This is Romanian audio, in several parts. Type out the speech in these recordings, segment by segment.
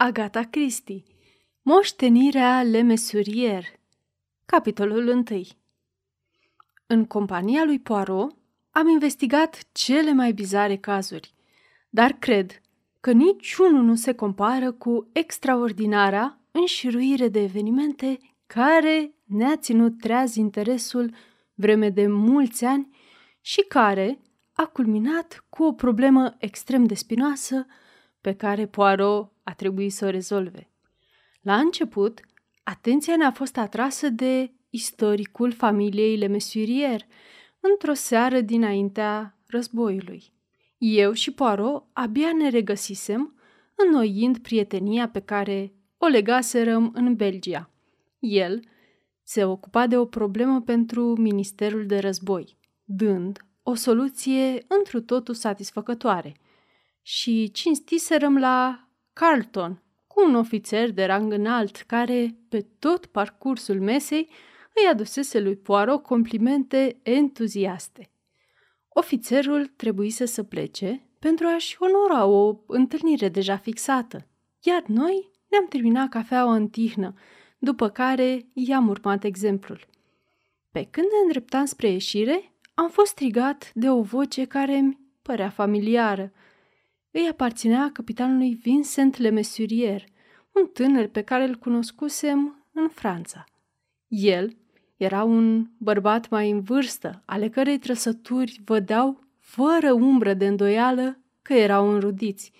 Agata Christie Moștenirea Le Mesurier Capitolul 1 În compania lui Poirot am investigat cele mai bizare cazuri, dar cred că niciunul nu se compară cu extraordinara înșiruire de evenimente care ne-a ținut treaz interesul vreme de mulți ani și care a culminat cu o problemă extrem de spinoasă pe care Poirot a trebuit să o rezolve. La început, atenția ne-a fost atrasă de istoricul familiei Le Mesurier într-o seară dinaintea războiului. Eu și Poirot abia ne regăsisem, înnoind prietenia pe care o legaserăm în Belgia. El se ocupa de o problemă pentru Ministerul de Război, dând o soluție întru totul satisfăcătoare. Și cinstiserăm la Carlton, cu un ofițer de rang înalt care, pe tot parcursul mesei, îi adusese lui Poirot complimente entuziaste. Ofițerul trebuise să plece pentru a-și onora o întâlnire deja fixată, iar noi ne-am terminat cafeaua în tihnă, după care i-am urmat exemplul. Pe când ne îndreptam spre ieșire, am fost strigat de o voce care îmi părea familiară – îi aparținea capitanului Vincent Le Mesurier, un tânăr pe care îl cunoscusem în Franța. El era un bărbat mai în vârstă, ale cărei trăsături vădeau fără umbră de îndoială că erau înrudiți.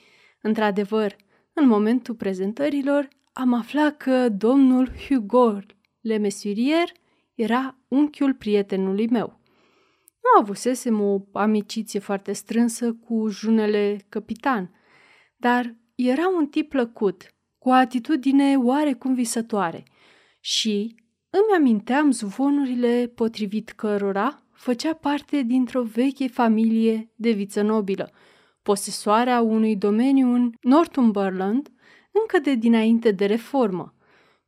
Într-adevăr, în momentul prezentărilor, am aflat că domnul Hugo Le Mesurier era unchiul prietenului meu. Nu avusesem o amiciție foarte strânsă cu junele capitan, dar era un tip plăcut, cu o atitudine oarecum visătoare și îmi aminteam zvonurile potrivit cărora făcea parte dintr-o veche familie de viță nobilă, posesoarea unui domeniu în Northumberland încă de dinainte de reformă.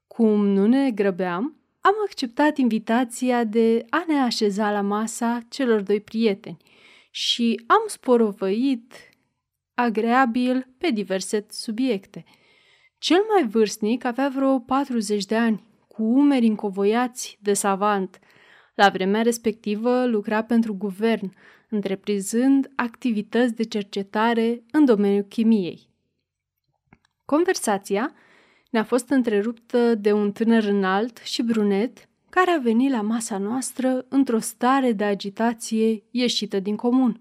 Cum nu ne grăbeam, am acceptat invitația de a ne așeza la masa celor doi prieteni și am sporovăit agreabil pe diverse subiecte. Cel mai vârstnic avea vreo 40 de ani, cu umeri încovoiați de savant. La vremea respectivă lucra pentru guvern, întreprinzând activități de cercetare în domeniul chimiei. Conversația ne-a fost întreruptă de un tânăr înalt și brunet care a venit la masa noastră într-o stare de agitație ieșită din comun.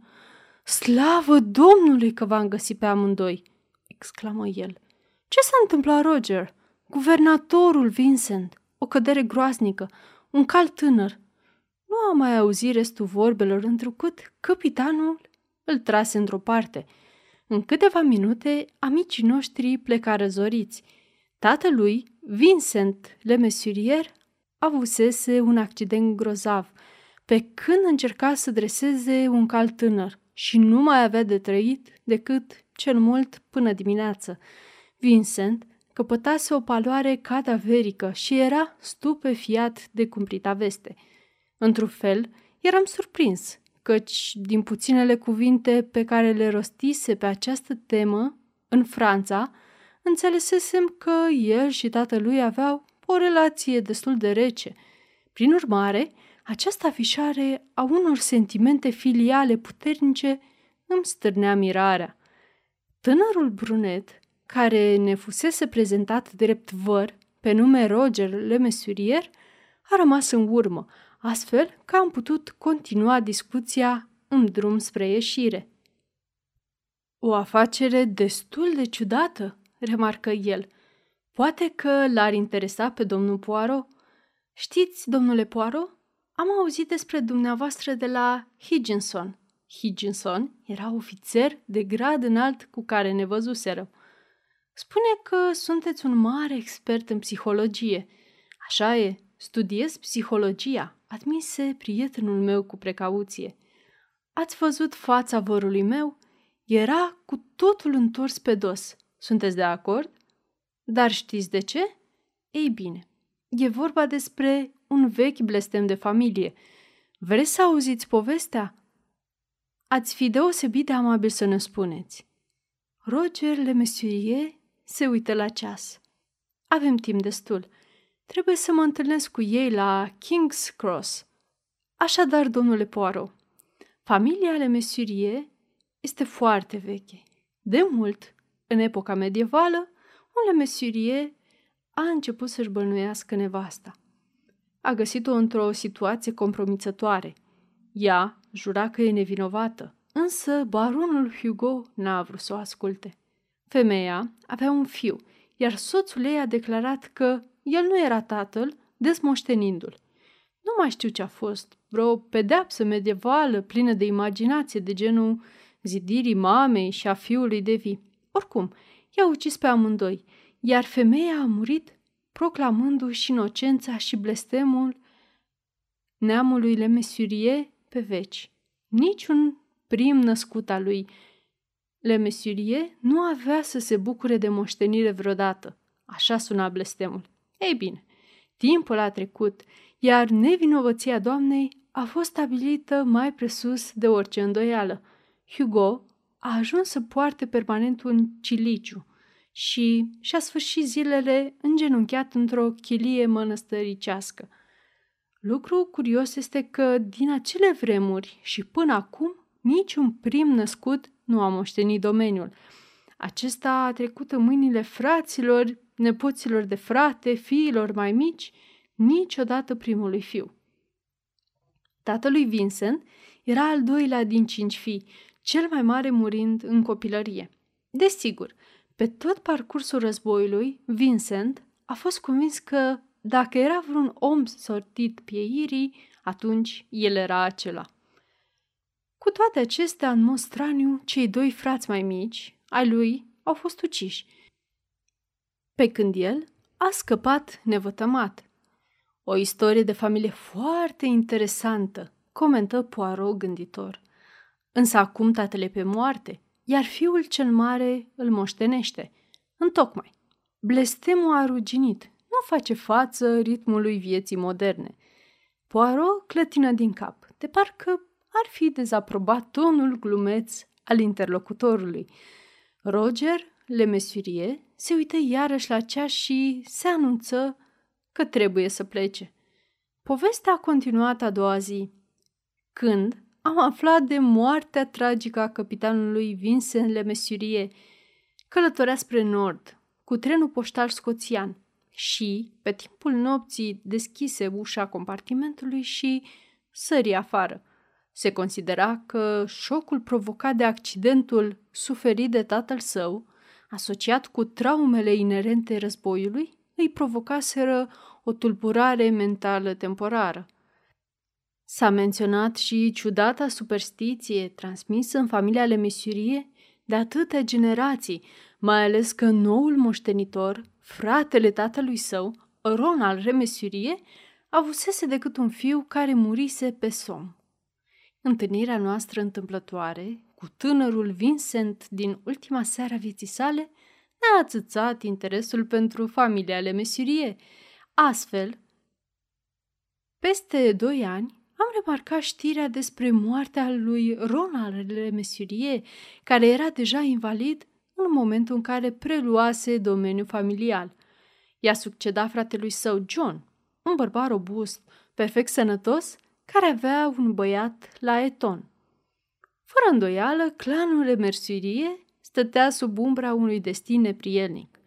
Slavă Domnului că v-am găsit pe amândoi!" exclamă el. Ce s-a întâmplat, Roger? Guvernatorul Vincent, o cădere groaznică, un cal tânăr. Nu am mai auzit restul vorbelor, întrucât capitanul îl trase într-o parte. În câteva minute, amicii noștri plecară zoriți – Tatălui, Vincent Le Mesurier, avusese un accident grozav, pe când încerca să dreseze un cal tânăr și nu mai avea de trăit decât cel mult până dimineață. Vincent căpătase o paloare cadaverică și era stupefiat de cumplita veste. Într-un fel, eram surprins, căci din puținele cuvinte pe care le rostise pe această temă în Franța, înțelesesem că el și tatălui aveau o relație destul de rece. Prin urmare, această afișare a unor sentimente filiale puternice îmi stârnea mirarea. Tânărul brunet, care ne fusese prezentat drept văr, pe nume Roger Le Mesurier, a rămas în urmă, astfel că am putut continua discuția în drum spre ieșire. O afacere destul de ciudată, remarcă el. Poate că l-ar interesa pe domnul Poirot. Știți, domnule Poirot, am auzit despre dumneavoastră de la Higginson. Higginson era ofițer de grad înalt cu care ne văzuseră. Spune că sunteți un mare expert în psihologie. Așa e, studiez psihologia, admise prietenul meu cu precauție. Ați văzut fața vărului meu? Era cu totul întors pe dos. Sunteți de acord? Dar știți de ce? Ei bine, e vorba despre un vechi blestem de familie. Vreți să auziți povestea? Ați fi deosebit de amabil să ne spuneți. Roger Le Mesurier se uită la ceas. Avem timp destul. Trebuie să mă întâlnesc cu ei la King's Cross. Așadar, domnule Poirot, familia ale Mesurie este foarte veche. De mult, în epoca medievală, un Le Mesurie a început să-și bănuiască nevasta. A găsit-o într-o situație compromițătoare. Ea jura că e nevinovată, însă baronul Hugo n-a vrut să o asculte. Femeia avea un fiu, iar soțul ei a declarat că el nu era tatăl, desmoștenindu-l. Nu mai știu ce a fost, vreo pedeapsă medievală plină de imaginație, de genul zidirii mamei și a fiului de vii. Oricum, i-a ucis pe amândoi, iar femeia a murit proclamându-și inocența și blestemul neamului Lemesurie pe veci. Niciun prim născut al lui Lemesurie nu avea să se bucure de moștenire vreodată. Așa suna blestemul. Ei bine, timpul a trecut, iar nevinovăția doamnei a fost stabilită mai presus de orice îndoială. Hugo a ajuns să poarte permanent un ciliciu și și-a sfârșit zilele îngenunchiat într-o chilie mănăstăricească. Lucru curios este că din acele vremuri și până acum niciun prim născut nu a moștenit domeniul. Acesta a trecut în mâinile fraților, nepoților de frate, fiilor mai mici, niciodată primului fiu. Tatălui Vincent era al doilea din cinci fii, cel mai mare murind în copilărie. Desigur, pe tot parcursul războiului, Vincent a fost convins că dacă era vreun om sortit pieirii, atunci el era acela. Cu toate acestea, în mod straniu, cei doi frați mai mici, ai lui, au fost uciși, pe când el a scăpat nevătămat. O istorie de familie foarte interesantă, comentă Poirot gânditor. Însă acum tatăl pe moarte, iar fiul cel mare îl moștenește. Întocmai. Blestemul a ruginit, nu face față ritmului vieții moderne. Poirot clătină din cap, de parcă ar fi dezaprobat tonul glumeț al interlocutorului. Roger Le Mesurier se uită iarăși la ceas și se anunță că trebuie să plece. Povestea a continuat a doua zi, când am aflat de moartea tragică a capitanului Vincent Le Mesurier, călătorea spre nord, cu trenul poștal scoțian și, pe timpul nopții, deschise ușa compartimentului și sări afară. Se considera că șocul provocat de accidentul suferit de tatăl său, asociat cu traumele inerente războiului, îi provocaseră o tulburare mentală temporară. S-a menționat și ciudata superstiție transmisă în familia Lemesurie de atâtea generații, mai ales că noul moștenitor, fratele tatălui său, Ronald Remesurie, avusese decât un fiu care murise pe somn. Întâlnirea noastră întâmplătoare cu tânărul Vincent din ultima seară a vieții sale ne-a atâțat interesul pentru familia Lemesurie. Astfel, peste doi ani, am remarcat știrea despre moartea lui Ronald Le Mesurier, care era deja invalid în momentul în care preluase domeniul familial. I-a succedat fratelui său John, un bărbat robust, perfect sănătos, care avea un băiat la Eton. Fără îndoială, clanul Le Mersurie stătea sub umbra unui destin neprielnic.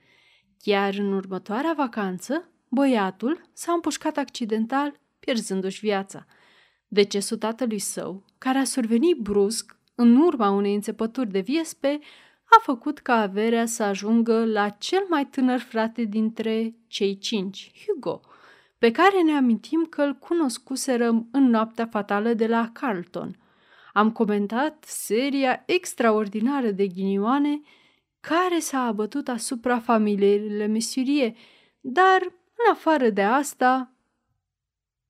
Chiar în următoarea vacanță, băiatul s-a împușcat accidental, pierzându-și viața – Decesul tatălui său, care a survenit brusc în urma unei înțepături de viespe, a făcut ca averea să ajungă la cel mai tânăr frate dintre cei cinci, Hugo, pe care ne amintim că îl cunoscuserăm în noaptea fatală de la Carlton. Am comentat seria extraordinară de ghinioane care s-a abătut asupra familiei Le Mesurie, dar, în afară de asta,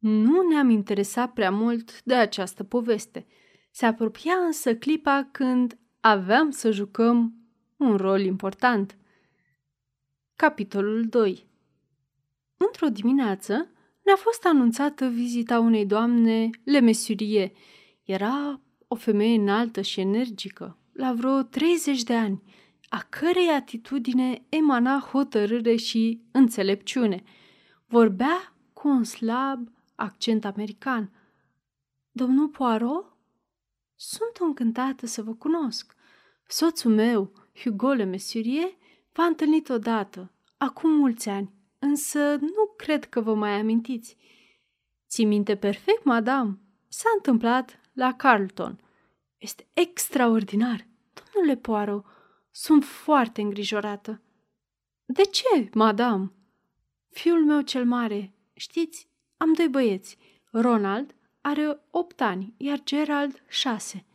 nu ne-am interesat prea mult de această poveste. Se apropia însă clipa când aveam să jucăm un rol important. Capitolul 2 Într-o dimineață ne-a fost anunțată vizita unei doamne Lemesurie. Era o femeie înaltă și energică, la vreo 30 de ani. a cărei atitudine emana hotărâre și înțelepciune. Vorbea cu un slab accent american. Domnul Poirot? Sunt încântată să vă cunosc. Soțul meu, Hugo Le Mesurier, v-a întâlnit odată, acum mulți ani, însă nu cred că vă mai amintiți. Ți minte perfect, madame. S-a întâmplat la Carlton. Este extraordinar. Domnule Poirot, sunt foarte îngrijorată. De ce, madame? Fiul meu cel mare, știți, am doi băieți. Ronald are opt ani, iar Gerald șase.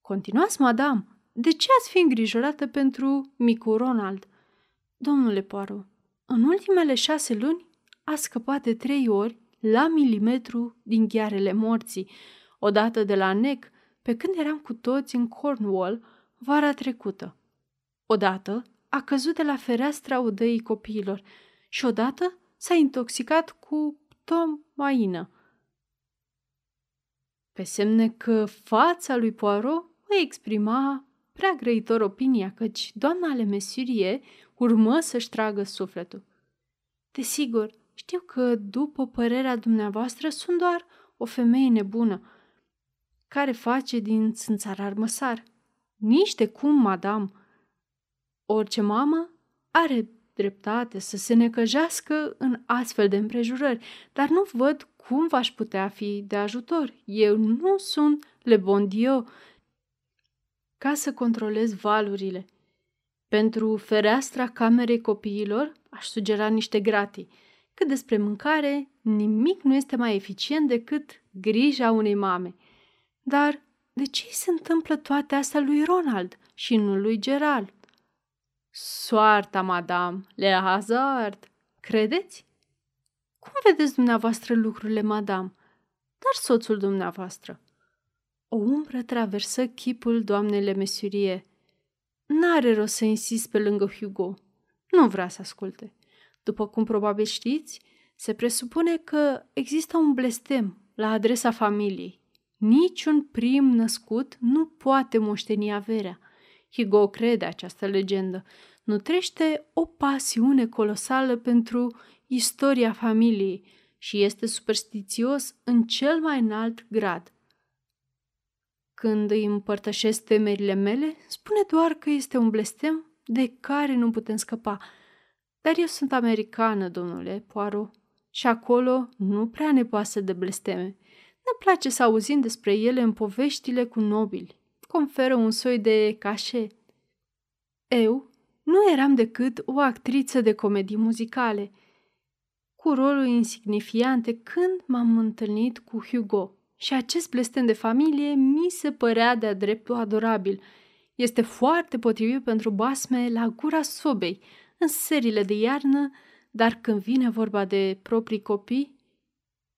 Continuați, madame. De ce ați fi îngrijorată pentru micul Ronald? Domnule Poirot, în ultimele șase luni a scăpat de trei ori la milimetru din ghearele morții, odată de la nec, pe când eram cu toți în Cornwall vara trecută. Odată a căzut de la fereastra odăii copiilor și odată s-a intoxicat cu tomaină. Pe semne că fața lui Poirot îi exprima prea grăitor opinia, căci doamna ale Mesurie urmă să-și tragă sufletul. Desigur, știu că, după părerea dumneavoastră, sunt doar o femeie nebună, care face din țânțar armăsar. Nici de cum, madam. Orice mamă are dreptate să se necăjească în astfel de împrejurări, dar nu văd cum v-aș putea fi de ajutor. Eu nu sunt le bon Dieu ca să controlez valurile. Pentru fereastra camerei copiilor aș sugera niște gratii. Cât despre mâncare, nimic nu este mai eficient decât grija unei mame. Dar de ce se întâmplă toate astea lui Ronald și nu lui Gerald? Soarta, madame, le hazard. Credeți? Cum vedeți dumneavoastră lucrurile, madame? Dar soțul dumneavoastră. O umbră traversă chipul doamnei Mesurie. N-are rost să insist pe lângă Hugo. Nu vrea să asculte. După cum probabil știți, se presupune că există un blestem la adresa familiei. Niciun prim născut nu poate moșteni averea. Hugo crede această legendă. Nutrește o pasiune colosală pentru istoria familiei și este superstițios în cel mai înalt grad. Când îi împărtășesc temerile mele, spune doar că este un blestem de care nu putem scăpa. Dar eu sunt americană, domnule Poirot, și acolo nu prea ne pasă de blesteme. Ne place să auzim despre ele în poveștile cu nobili. Conferă un soi de cașe. Eu nu eram decât o actriță de comedii muzicale, cu roluri insignifiante când m-am întâlnit cu Hugo. Și acest blestem de familie mi se părea de-a dreptul adorabil. Este foarte potrivit pentru basme la gura sobei, în serile de iarnă, dar când vine vorba de proprii copii,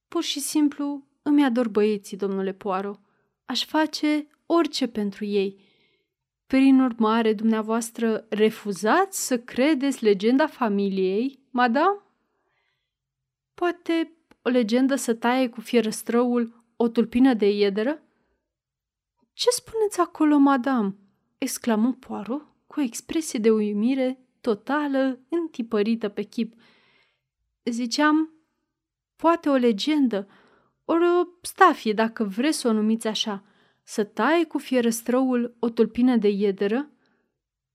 pur și simplu îmi ador băieții, domnule Poaro. Aș face orice pentru ei. Prin urmare, dumneavoastră refuzați să credeți legenda familiei, madame? Poate o legendă să taie cu fierăstrăul o tulpină de iederă? Ce spuneți acolo, madame?" exclamă Poirot cu o expresie de uimire totală întipărită pe chip. Ziceam, poate o legendă, ori o stafie, dacă vreți să o numiți așa, să taie cu fierăstrăul o tulpină de iederă?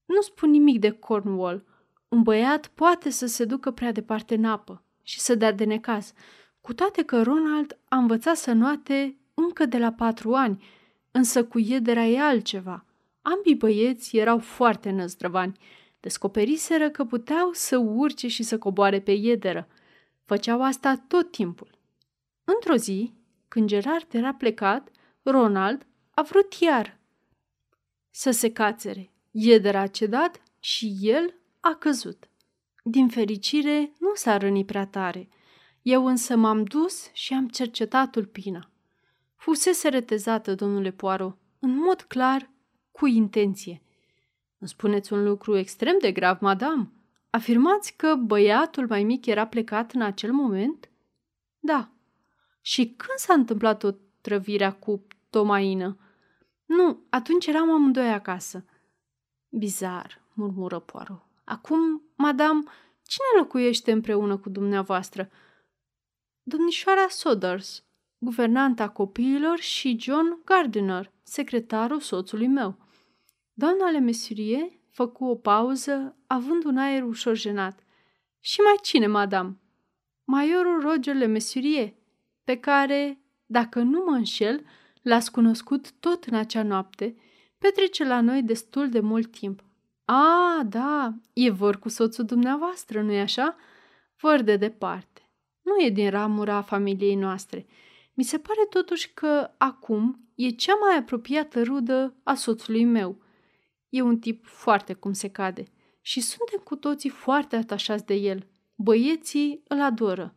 Nu spun nimic de Cornwall. Un băiat poate să se ducă prea departe în apă și să dea de necaz, cu toate că Ronald a învățat să noate încă de la patru ani, însă cu iedera e altceva. Ambii băieți erau foarte năzdrăvani. Descoperiseră că puteau să urce și să coboare pe iederă. Făceau asta tot timpul. Într-o zi, când Gerard era plecat, Ronald a vrut iar să se cațere. Iedera a cedat și el a căzut. Din fericire, nu s-a rănit prea tare – eu însă m-am dus și am cercetat tulpina. Fusese retezată, domnule Poaro, în mod clar, cu intenție. Îmi spuneți un lucru extrem de grav, madame. Afirmați că băiatul mai mic era plecat în acel moment? Da. Și când s-a întâmplat o trăvirea cu tomaină? Nu, atunci eram amândoi acasă. Bizar, murmură Poirot. Acum, madame, cine locuiește împreună cu dumneavoastră? Domnișoara Soders, guvernanta copiilor și John Gardiner, secretarul soțului meu. Doamna Le Mesurier făcu o pauză, având un aer ușor jenat. Și mai cine, madame? Maiorul Roger Le Mesurier, pe care, dacă nu mă înșel, l-ați cunoscut tot în acea noapte, petrece la noi destul de mult timp. A, da, e vor cu soțul dumneavoastră, nu-i așa? Vor de departe. Nu e din ramura familiei noastre. Mi se pare totuși că acum e cea mai apropiată rudă a soțului meu. E un tip foarte cum se cade și suntem cu toții foarte atașați de el. Băieții îl adoră.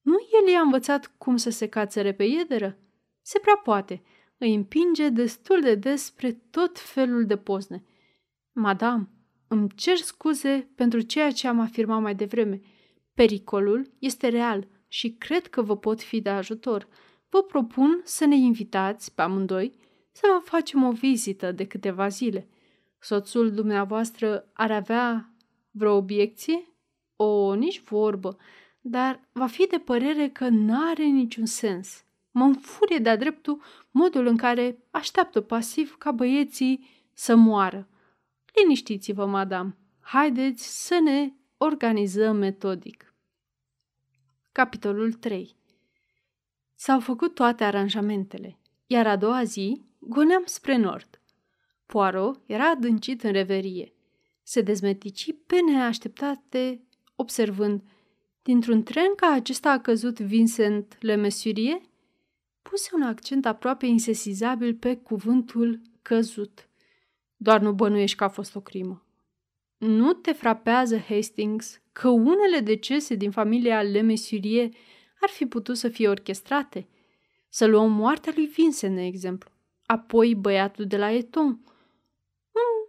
Nu el i-a învățat cum să se cațere pe iederă? Se prea poate. Îi împinge destul de des spre tot felul de pozne. Madame, îmi cer scuze pentru ceea ce am afirmat mai devreme. Pericolul este real și cred că vă pot fi de ajutor. Vă propun să ne invitați pe amândoi să vă facem o vizită de câteva zile. Soțul dumneavoastră ar avea vreo obiecție? O, nici vorbă, dar va fi de părere că n-are niciun sens. Mă înfurie de-a dreptul modul în care așteaptă pasiv ca băieții să moară. Liniștiți-vă, madam. Haideți să ne organizăm metodic. Capitolul 3 S-au făcut toate aranjamentele, iar a doua zi goneam spre nord. Poirot era adâncit în reverie. Se dezmetici pe neașteptate, observând Dintr-un tren ca acesta a căzut Vincent Le Mesurier? Puse un accent aproape insesizabil pe cuvântul căzut. Doar nu bănuiești că a fost o crimă. Nu te frapează, Hastings, că unele decese din familia Le Mesurier ar fi putut să fie orchestrate? Să luăm moartea lui Vincent, de exemplu. Apoi băiatul de la Eton. Un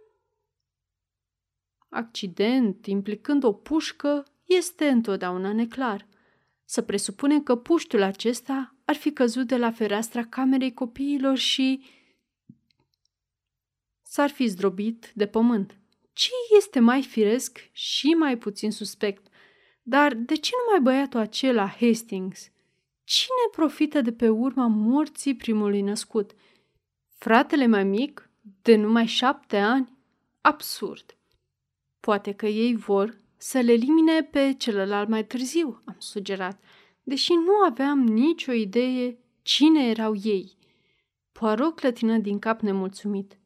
accident implicând o pușcă este întotdeauna neclar. Să presupune că puștul acesta ar fi căzut de la fereastra camerei copiilor și s-ar fi zdrobit de pământ. Ce este mai firesc și mai puțin suspect? Dar de ce numai băiatul acela, Hastings? Cine profită de pe urma morții primului născut? Fratele mai mic, de numai șapte ani? Absurd. Poate că ei vor să le elimine pe celălalt mai târziu, am sugerat, deși nu aveam nicio idee cine erau ei. Poirot clătină din cap nemulțumit.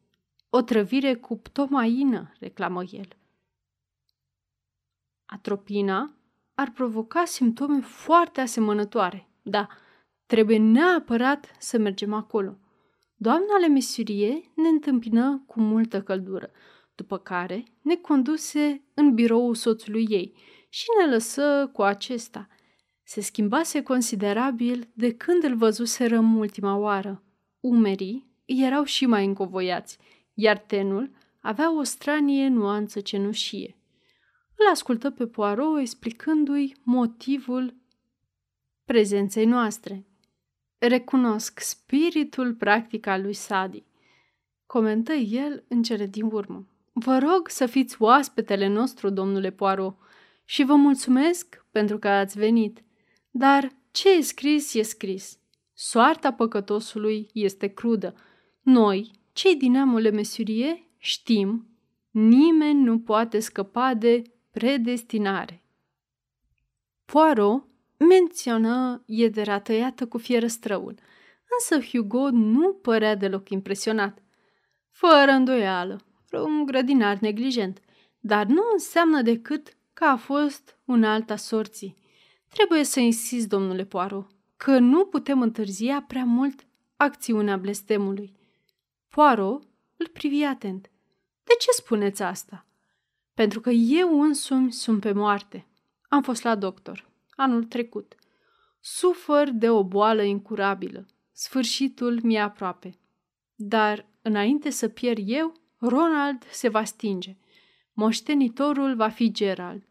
O trăvire cu ptomaină, reclamă el. Atropina ar provoca simptome foarte asemănătoare. Da, trebuie neapărat să mergem acolo. Doamna Le Mesurie ne întâmpină cu multă căldură după care ne conduse în biroul soțului ei și ne lăsă cu acesta. Se schimbase considerabil de când îl văzuserăm ultima oară. Umerii erau și mai încovoiați, iar tenul avea o stranie nuanță cenușie. Îl ascultă pe Poirot explicându-i motivul prezenței noastre. Recunosc spiritul practic al lui Sadi, comentă el în cele din urmă. Vă rog să fiți oaspetele nostru, domnule Poirot, și vă mulțumesc pentru că ați venit. Dar ce e scris, e scris. Soarta păcătosului este crudă. Noi, cei din neamul mesurie, știm, nimeni nu poate scăpa de predestinare. Poirot menționă iederea tăiată cu fierăstrăul, însă Hugo nu părea deloc impresionat. Fără îndoială, un grădinar neglijent, dar nu înseamnă decât că a fost un alta sorții. Trebuie să insist, domnule Poirot, că nu putem întârzia prea mult acțiunea blestemului. Poirot îl privi atent. De ce spuneți asta? Pentru că eu însumi sunt pe moarte. Am fost la doctor anul trecut. Sufăr de o boală incurabilă. Sfârșitul mi-e aproape. Dar înainte să pierd eu, Ronald se va stinge. Moștenitorul va fi Gerald.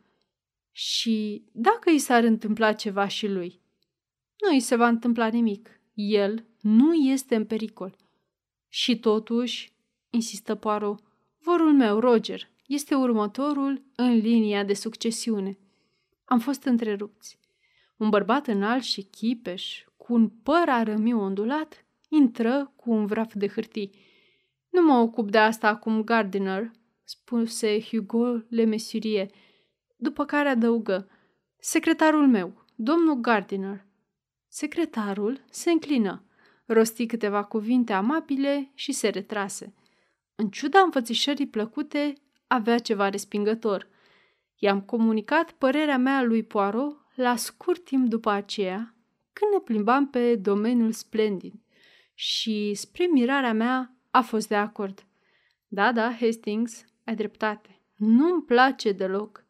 Și dacă i s-ar întâmpla ceva și lui? Nu îi se va întâmpla nimic. El nu este în pericol. Și totuși, insistă Poirot, vorul meu, Roger, este următorul în linia de succesiune. Am fost întrerupți. Un bărbat înalt și chipeș, cu un păr arămiu ondulat, intră cu un vraf de hârtii. Nu mă ocup de asta acum, Gardiner, spuse Hugo Le Mesurier, după care adăugă, secretarul meu, domnul Gardiner. Secretarul se înclină, rosti câteva cuvinte amabile și se retrase. În ciuda înfățișării plăcute, avea ceva respingător. I-am comunicat părerea mea lui Poirot la scurt timp după aceea, când ne plimbam pe domeniul splendid și, spre mirarea mea, a fost de acord. Da, da, Hastings, ai dreptate. Nu-mi place deloc.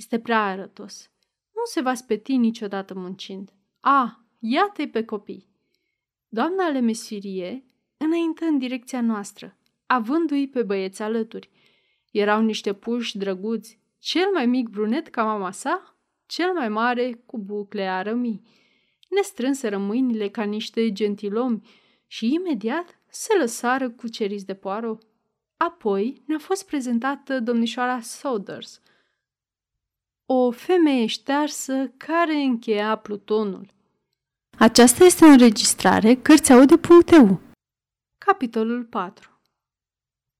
Este prea arătos. Nu se va speti niciodată muncind. A, iată-i pe copii. Doamna Lemesirie înaintă în direcția noastră, avându-i pe băieți alături. Erau niște puși drăguți, cel mai mic brunet ca mama sa, cel mai mare cu bucle arămii. Ne strânseră mâinile ca niște gentilomi și imediat se lăsară cuceriți de poaro. Apoi ne-a fost prezentată domnișoara Saunders, o femeie ștearsă care încheia plutonul. Aceasta este o înregistrare Cărțiaude.eu Capitolul 4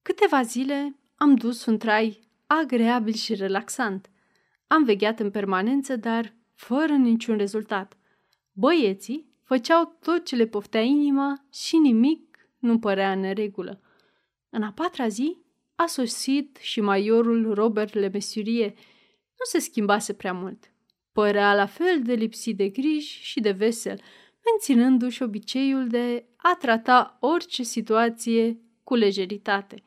Câteva zile am dus un trai agreabil și relaxant. Am vegheat în permanență, dar fără niciun rezultat. Băieții făceau tot ce le poftea inima și nimic nu părea în regulă. În a patra zi a sosit și maiorul Robert Le Mesurier. Nu se schimbase prea mult. Părea la fel de lipsit de griji și de vesel, menținându-și obiceiul de a trata orice situație cu lejeritate.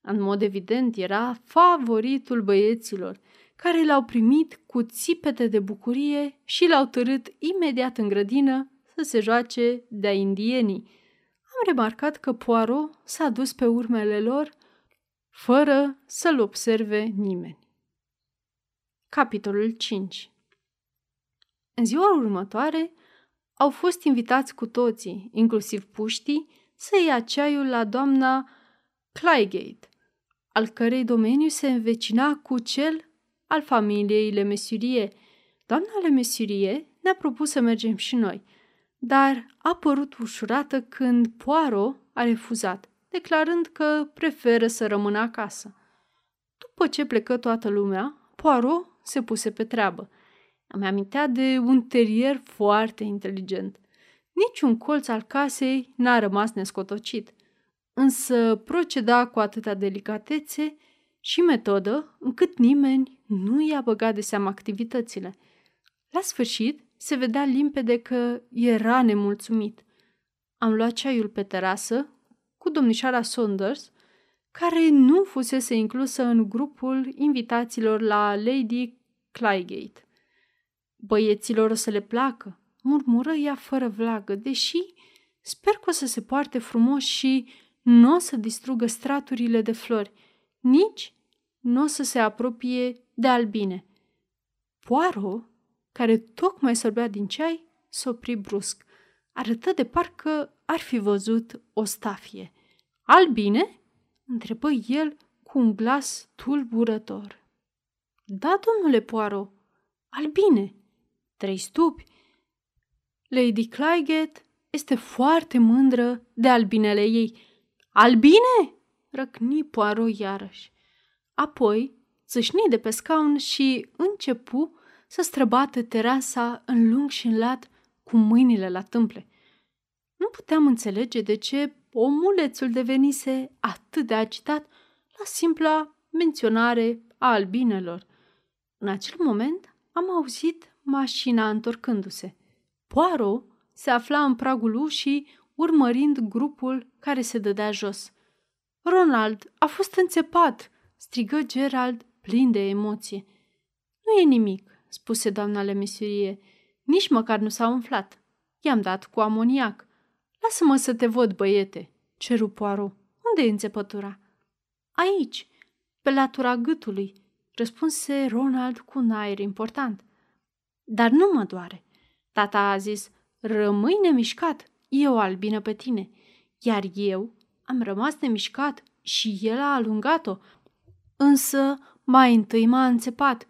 În mod evident, era favoritul băieților, care l-au primit cu țipete de bucurie și l-au târât imediat în grădină să se joace de-a indienii. Am remarcat că Poirot s-a dus pe urmele lor fără să-l observe nimeni. Capitolul 5 În ziua următoare au fost invitați cu toții, inclusiv puștii, să ia ceaiul la doamna Clygate, al cărei domeniu se învecina cu cel al familiei Le Mesurie. Doamna Le Mesurie ne-a propus să mergem și noi, dar a părut ușurată când Poirot a refuzat, declarând că preferă să rămână acasă. După ce plecă toată lumea, Poirot se puse pe treabă. Îmi amintea de un terier foarte inteligent. Niciun colț al casei n-a rămas nescotocit, însă proceda cu atâta delicatețe și metodă încât nimeni nu i-a băgat de seamă activitățile. La sfârșit, se vedea limpede că era nemulțumit. Am luat ceaiul pe terasă cu domnișoara Saunders, care nu fusese inclusă în grupul invitaților la Lady Clygate. Băieților o să le placă, murmură ea fără vlagă, deși sper că o să se poarte frumos și nu o să distrugă straturile de flori, nici nu o să se apropie de albine. Poaro, care tocmai sorbea din ceai, s-a oprit brusc. Arătă de parcă ar fi văzut o stafie. Albine? Întrebă el cu un glas tulburător. Da, domnule Poaro, albine. Trei stupi. Lady Clygate este foarte mândră de albinele ei. Albine? Răcni Poirot iarăși. Apoi țâșni de pe scaun și începu să străbată terasa în lung și în lat cu mâinile la tâmple. Nu puteam înțelege de ce omulețul devenise atât de agitat la simpla menționare a albinelor. În acel moment am auzit mașina întorcându-se. Poirot se afla în pragul ușii, urmărind grupul care se dădea jos. Ronald a fost înțepat, strigă Gerald plin de emoție. Nu e nimic, spuse doamna Lemesirie. Nici măcar nu s-a umflat. I-am dat cu amoniac. Lasă-mă să te văd, băiete, ceru Poirot. Unde e înțepătura? Aici, pe latura gâtului, răspunse Ronald cu un aer important. Dar nu mă doare. Tata a zis, rămâi nemișcat, e o albină pe tine. Iar eu am rămas nemișcat și el a alungat-o. însă mai întâi m-a înțepat,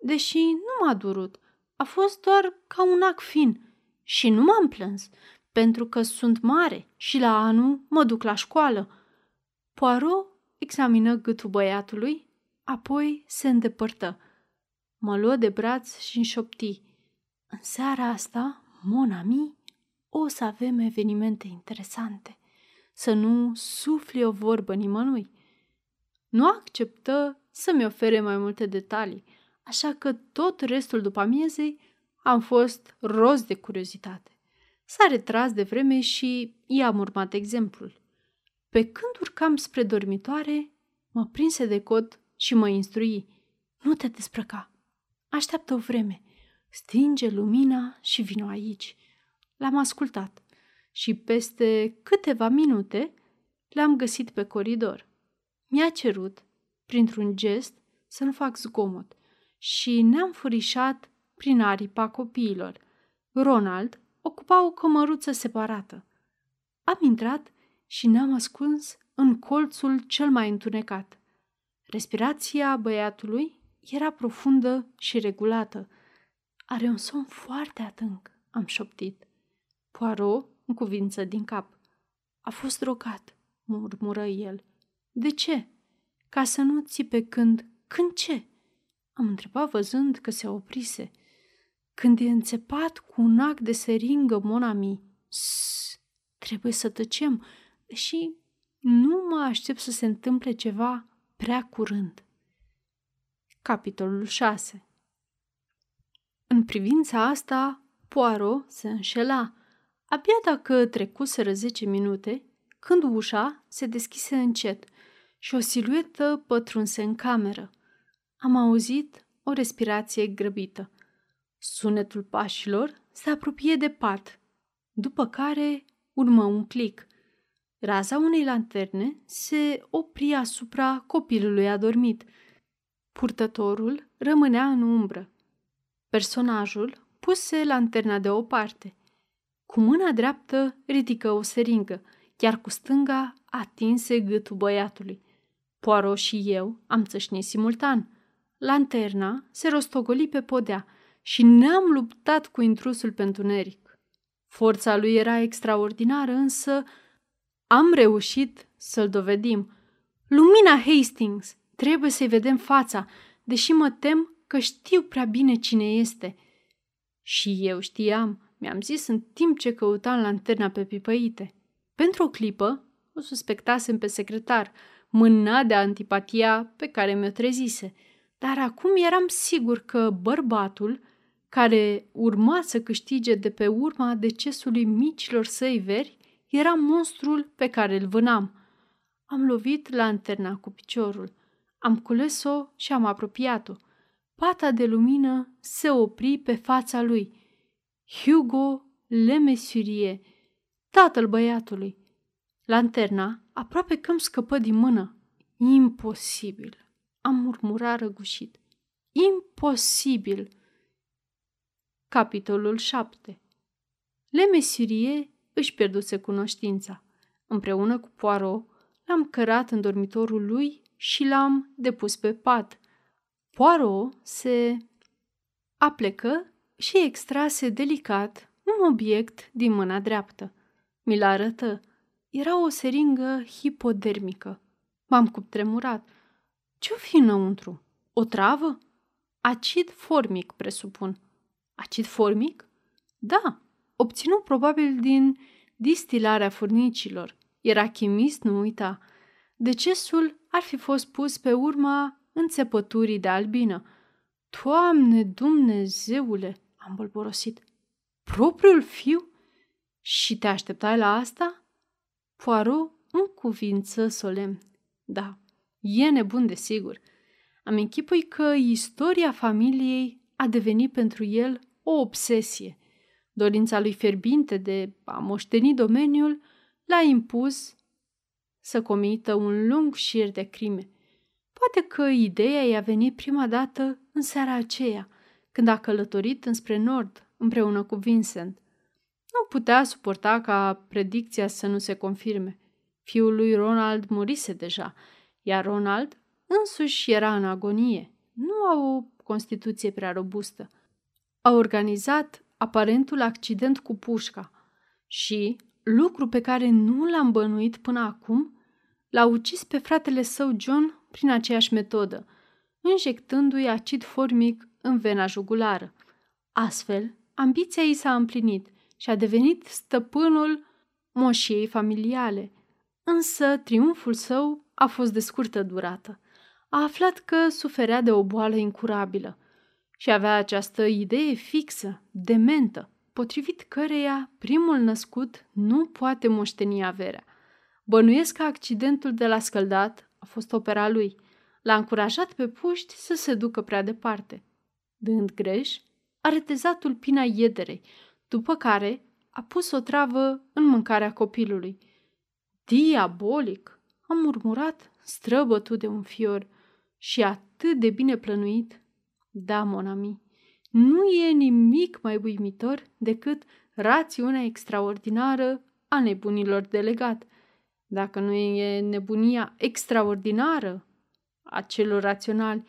deși nu m-a durut. A fost doar ca un ac fin și nu m-am plâns, pentru că sunt mare și la anul mă duc la școală. Poirot examină gâtul băiatului, apoi se îndepărtă. Mă luă de braț și înșopti. În seara asta, mon ami, o să avem evenimente interesante. Să nu sufli o vorbă nimănui. Nu acceptă să-mi ofere mai multe detalii, așa că tot restul după amiezei am fost roz de curiozitate. S-a retras de vreme și i-am urmat exemplul. Pe când urcam spre dormitoare, mă prinse de cot și mă instrui. Nu te desprăca. Așteaptă o vreme. Stinge lumina și vino aici. L-am ascultat și peste câteva minute l-am găsit pe coridor. Mi-a cerut, printr-un gest, să nu fac zgomot și ne-am furișat prin aripa copiilor. Ronald ocupa o cămăruță separată. Am intrat și ne-am ascuns în colțul cel mai întunecat. Respirația băiatului era profundă și regulată. Are un somn foarte adânc, am șoptit. Poirot în cuvință din cap. A fost drogat, murmură el. De ce? Ca să nu țipe când... Când ce? Am întrebat văzând că se oprise. Când e înțepat cu un ac de seringă, monami. Sss, trebuie să tăcem, deși nu mă aștept să se întâmple ceva prea curând. Capitolul 6 În privința asta, Poirot se înșela. Abia dacă trecuseră zece minute, când ușa se deschise încet și o siluetă pătrunse în cameră. Am auzit o respirație grăbită. Sunetul pașilor se apropie de pat, după care urmă un clic. Raza unei lanterne se opri asupra copilului adormit. Purtătorul rămânea în umbră. Personajul puse lanterna deoparte. Cu mâna dreaptă ridică o seringă, iar cu stânga atinse gâtul băiatului. Poirot și eu am țășnit simultan. Lanterna se rostogoli pe podea și ne-am luptat cu intrusul pentru neric. Forța lui era extraordinară, însă am reușit să-l dovedim. Lumina Hastings! Trebuie să-i vedem fața, deși mă tem că știu prea bine cine este. Și eu știam, mi-am zis în timp ce căutam lanterna pe pipăite. Pentru o clipă o suspectasem pe secretar, mâna de antipatia pe care mi-o trezise, dar acum eram sigur că bărbatul, care urma să câștige de pe urma decesului micilor săi veri, era monstrul pe care îl vânam. Am lovit lanterna cu piciorul, am cules-o și am apropiat-o. Pata de lumină se opri pe fața lui. Hugo Le Mesurier, tatăl băiatului. Lanterna aproape că îmi scăpă din mână. Imposibil, am murmurat răgușit. Imposibil! Capitolul 7 Le Mesurier își pierduse cunoștința. Împreună cu Poirot, l-am cărat în dormitorul lui și l-am depus pe pat. Poirot se aplecă și extrase delicat un obiect din mâna dreaptă. Mi-l arătă. Era o seringă hipodermică. M-am cuptremurat. Ce-o fi înăuntru? O travă? Acid formic, presupun. Acid formic? Da, obținut probabil din distilarea furnicilor. Era chimist, nu uita. Decesul ar fi fost pus pe urma înțepăturii de albină. Doamne Dumnezeule, am bolborosit. Propriul fiu? Și te așteptai la asta? Poirot în cuvință solemn. Da, e nebun de sigur. Am închipui că istoria familiei a devenit pentru el o obsesie. Dorința lui fierbinte de a moșteni domeniul l-a impus să comită un lung șir de crime. Poate că ideea i-a venit prima dată în seara aceea, când a călătorit înspre nord împreună cu Vincent. Nu putea suporta ca predicția să nu se confirme. Fiul lui Ronald murise deja, iar Ronald însuși era în agonie. Nu a o constituție prea robustă. A organizat aparentul accident cu pușca și, lucru pe care nu l-am bănuit până acum, l-a ucis pe fratele său John prin aceeași metodă, injectându-i acid formic în vena jugulară. Astfel, ambiția ei s-a împlinit și a devenit stăpânul moșiei familiale. Însă triumful său a fost de scurtă durată. A aflat că suferea de o boală incurabilă și avea această idee fixă, dementă, potrivit căreia primul născut nu poate moșteni averea. Bănuiesc că accidentul de la scăldat a fost opera lui. L-a încurajat pe puști să se ducă prea departe. Dând greș, a retezat tulpina iederei, după care a pus o travă în mâncarea copilului. Diabolic! a murmurat străbătut de un fior și atât de bine plănuit. Da, monami, nu e nimic mai uimitor decât rațiunea extraordinară a nebunilor delegat. Dacă nu e nebunia extraordinară a celor raționali,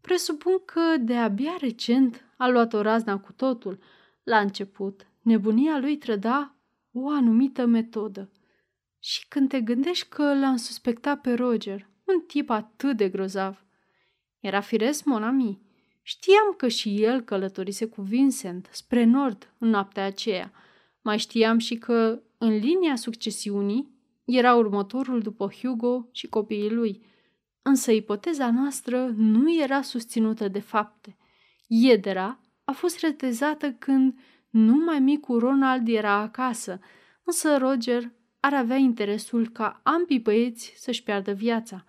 presupun că de-abia recent a luat-o razna cu totul. La început, nebunia lui trăda o anumită metodă. Și când te gândești că l-am suspectat pe Roger, un tip atât de grozav. Era firesc, monami. Știam că și el călătorise cu Vincent spre nord în noaptea aceea. Mai știam și că, în linia succesiunii, era următorul după Hugo și copiii lui. Însă ipoteza noastră nu era susținută de fapte. Iedera a fost retezată când numai micul Ronald era acasă, însă Roger ar avea interesul ca ambii băieți să-și piardă viața.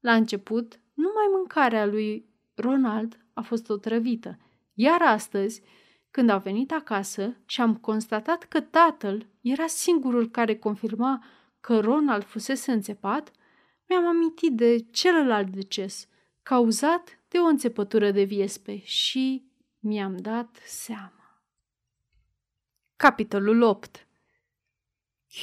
La început, numai mâncarea lui Ronald a fost otrăvită, iar astăzi, când au venit acasă și am constatat că tatăl era singurul care confirma că Ronald fusese înțepat, mi-am amintit de celălalt deces, cauzat de o înțepătură de viespe și mi-am dat seama. Capitolul 8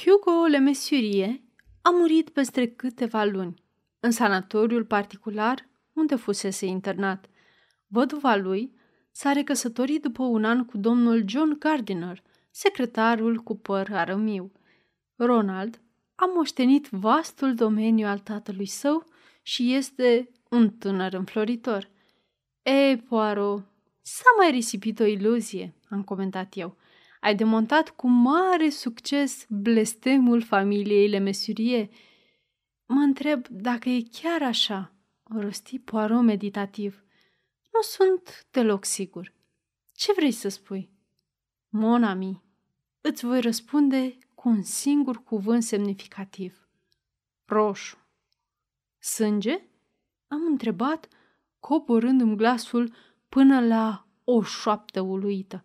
Hugo Le Mesurier a murit peste câteva luni, în sanatoriul particular unde fusese internat. Văduva lui s-a recăsătorit după un an cu domnul John Gardiner, secretarul cu păr arămiu. Ronald a moștenit vastul domeniu al tatălui său și este un tânăr înfloritor. E, Poirot, s-a mai risipit o iluzie, am comentat eu. Ai demontat cu mare succes blestemul familiei Le Mesurie. Mă întreb dacă e chiar așa, rosti Poirot meditativ. Nu sunt deloc sigur. Ce vrei să spui? Mon ami, îți voi răspunde cu un singur cuvânt semnificativ. Roșu. Sânge? Am întrebat, coborându-mi glasul până la o șoaptă uluită.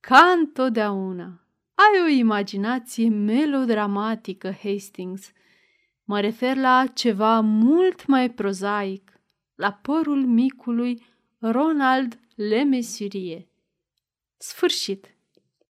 Ca întotdeauna, ai o imaginație melodramatică, Hastings. Mă refer la ceva mult mai prozaic, la părul micului Ronald Le Mesurier. Sfârșit.